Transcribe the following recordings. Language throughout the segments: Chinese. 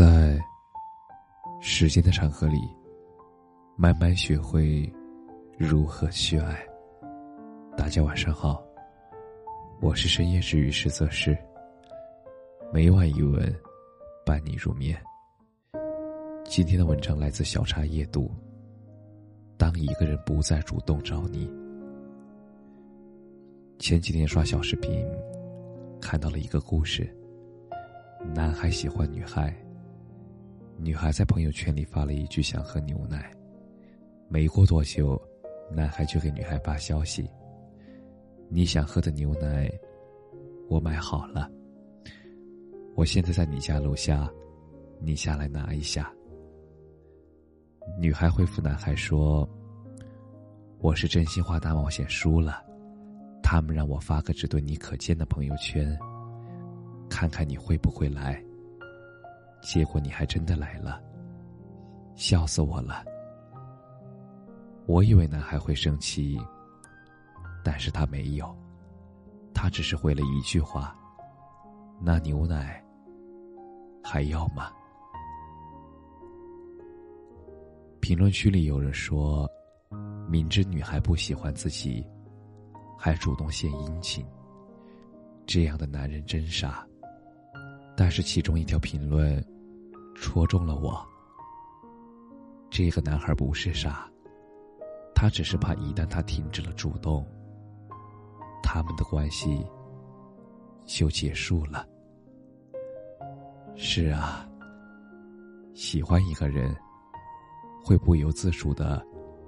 在时间的长河里，慢慢学会如何去爱。大家晚上好，我是深夜治愈师泽师。每晚一文，伴你入眠。今天的文章来自小茶夜读。当一个人不再主动找你，前几天刷小视频，看到了一个故事。男孩喜欢女孩。女孩在朋友圈里发了一句想喝牛奶，没过多久，男孩就给女孩发消息：“你想喝的牛奶，我买好了。我现在在你家楼下，你下来拿一下。”女孩回复男孩说：“我是真心话大冒险输了，他们让我发个只对你可见的朋友圈，看看你会不会来。”结果你还真的来了，笑死我了。我以为男孩会生气，但是他没有，他只是回了一句话：“那牛奶还要吗？”评论区里有人说：“明知女孩不喜欢自己，还主动献殷勤，这样的男人真傻。”但是其中一条评论，戳中了我。这个男孩不是傻，他只是怕一旦他停止了主动，他们的关系就结束了。是啊，喜欢一个人，会不由自主的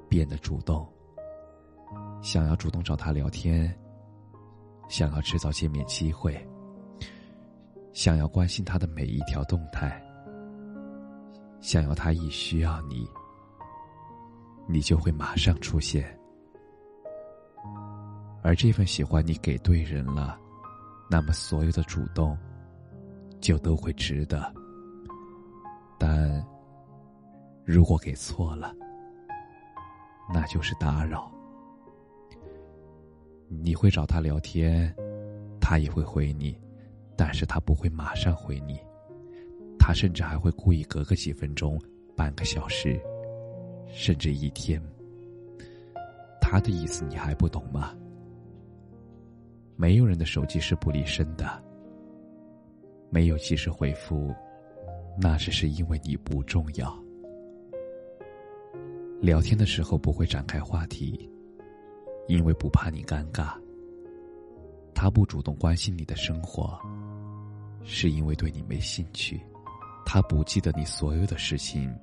变得主动，想要主动找他聊天，想要制造见面机会。想要关心他的每一条动态，想要他一需要你，你就会马上出现。而这份喜欢你给对人了，那么所有的主动就都会值得。但如果给错了，那就是打扰。你会找他聊天，他也会回你。但是他不会马上回你，他甚至还会故意隔个几分钟、半个小时，甚至一天。他的意思你还不懂吗？没有人的手机是不离身的，没有及时回复，那只是因为你不重要。聊天的时候不会展开话题，因为不怕你尴尬。他不主动关心你的生活。是因为对你没兴趣，他不记得你所有的事情，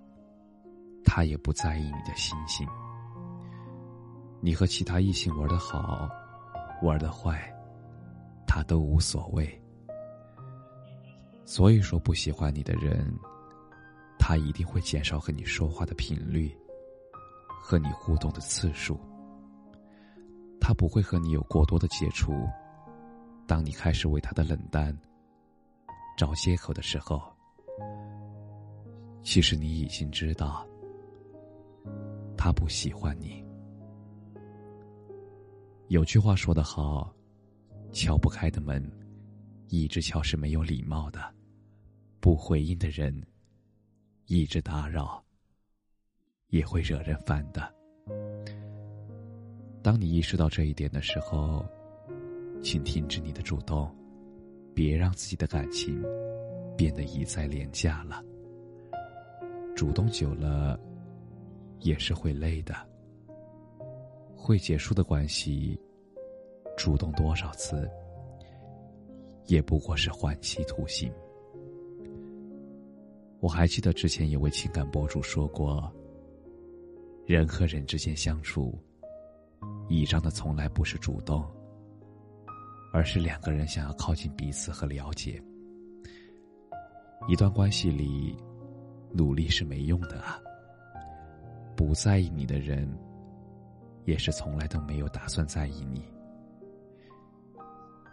他也不在意你的心情。你和其他异性玩的好，玩的坏，他都无所谓。所以说，不喜欢你的人，他一定会减少和你说话的频率，和你互动的次数。他不会和你有过多的接触。当你开始为他的冷淡。找借口的时候，其实你已经知道，他不喜欢你。有句话说得好，敲不开的门，一直敲是没有礼貌的；不回应的人，一直打扰，也会惹人烦的。当你意识到这一点的时候，请停止你的主动。别让自己的感情变得一再廉价了。主动久了，也是会累的。会结束的关系，主动多少次，也不过是换妻图形。我还记得之前有位情感博主说过，人和人之间相处，倚仗的从来不是主动。而是两个人想要靠近彼此和了解。一段关系里，努力是没用的啊。不在意你的人，也是从来都没有打算在意你。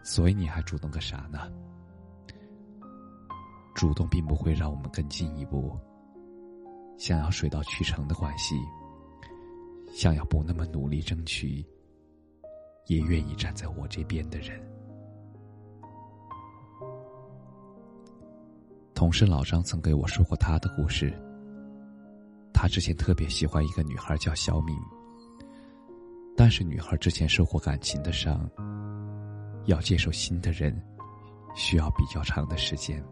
所以你还主动个啥呢？主动并不会让我们更进一步。想要水到渠成的关系，想要不那么努力争取。也愿意站在我这边的人。同事老张曾给我说过他的故事。他之前特别喜欢一个女孩，叫小敏。但是女孩之前受过感情的伤，要接受新的人，需要比较长的时间。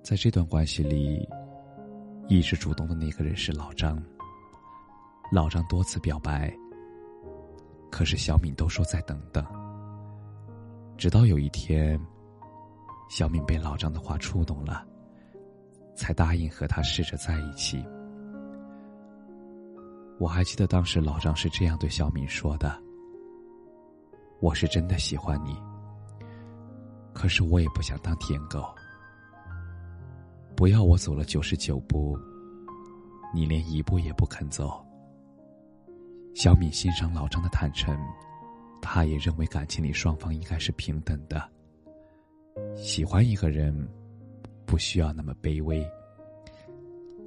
在这段关系里，一直主动的那个人是老张。老张多次表白，可是小敏都说再等等。直到有一天，小敏被老张的话触动了。才答应和他试着在一起。我还记得当时老张是这样对小敏说的：“我是真的喜欢你，可是我也不想当舔狗。不要我走了九十九步，你连一步也不肯走。”小敏欣赏老张的坦诚，他也认为感情里双方应该是平等的。喜欢一个人。不需要那么卑微。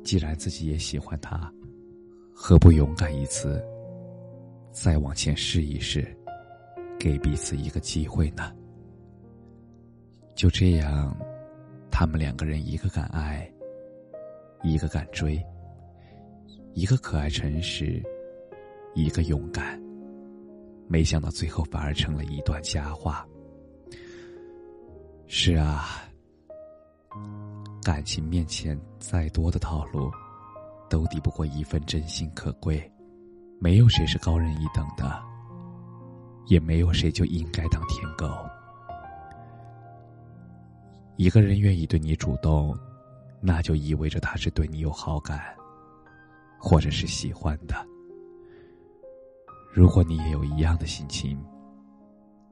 既然自己也喜欢他，何不勇敢一次，再往前试一试，给彼此一个机会呢？就这样，他们两个人一个敢爱，一个敢追，一个可爱诚实，一个勇敢。没想到最后反而成了一段佳话。是啊。感情面前，再多的套路，都抵不过一份真心可贵。没有谁是高人一等的，也没有谁就应该当舔狗。一个人愿意对你主动，那就意味着他是对你有好感，或者是喜欢的。如果你也有一样的心情，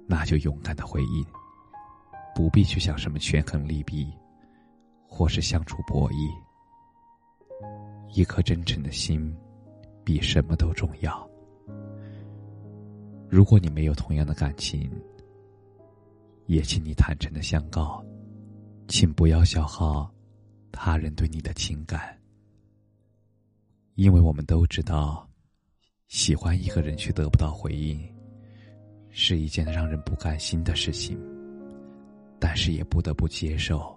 那就勇敢的回应，不必去想什么权衡利弊。或是相处博弈，一颗真诚的心，比什么都重要。如果你没有同样的感情，也请你坦诚的相告，请不要消耗他人对你的情感，因为我们都知道，喜欢一个人却得不到回应，是一件让人不甘心的事情，但是也不得不接受。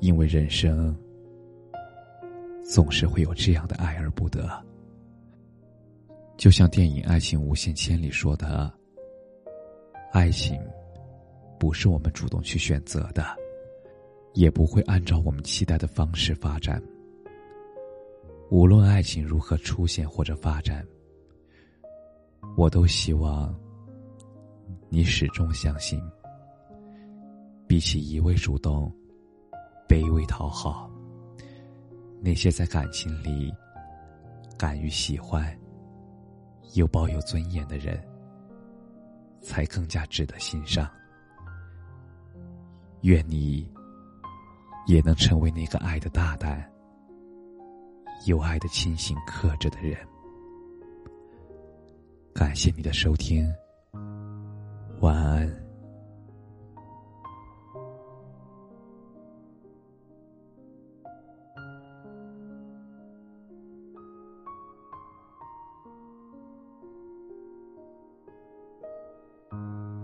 因为人生总是会有这样的爱而不得，就像电影《爱情无限千里》说的：“爱情不是我们主动去选择的，也不会按照我们期待的方式发展。无论爱情如何出现或者发展，我都希望你始终相信，比起一味主动。”卑微讨好，那些在感情里敢于喜欢又抱有尊严的人，才更加值得欣赏。愿你也能成为那个爱的大胆、有爱的清醒、克制的人。感谢你的收听，晚安。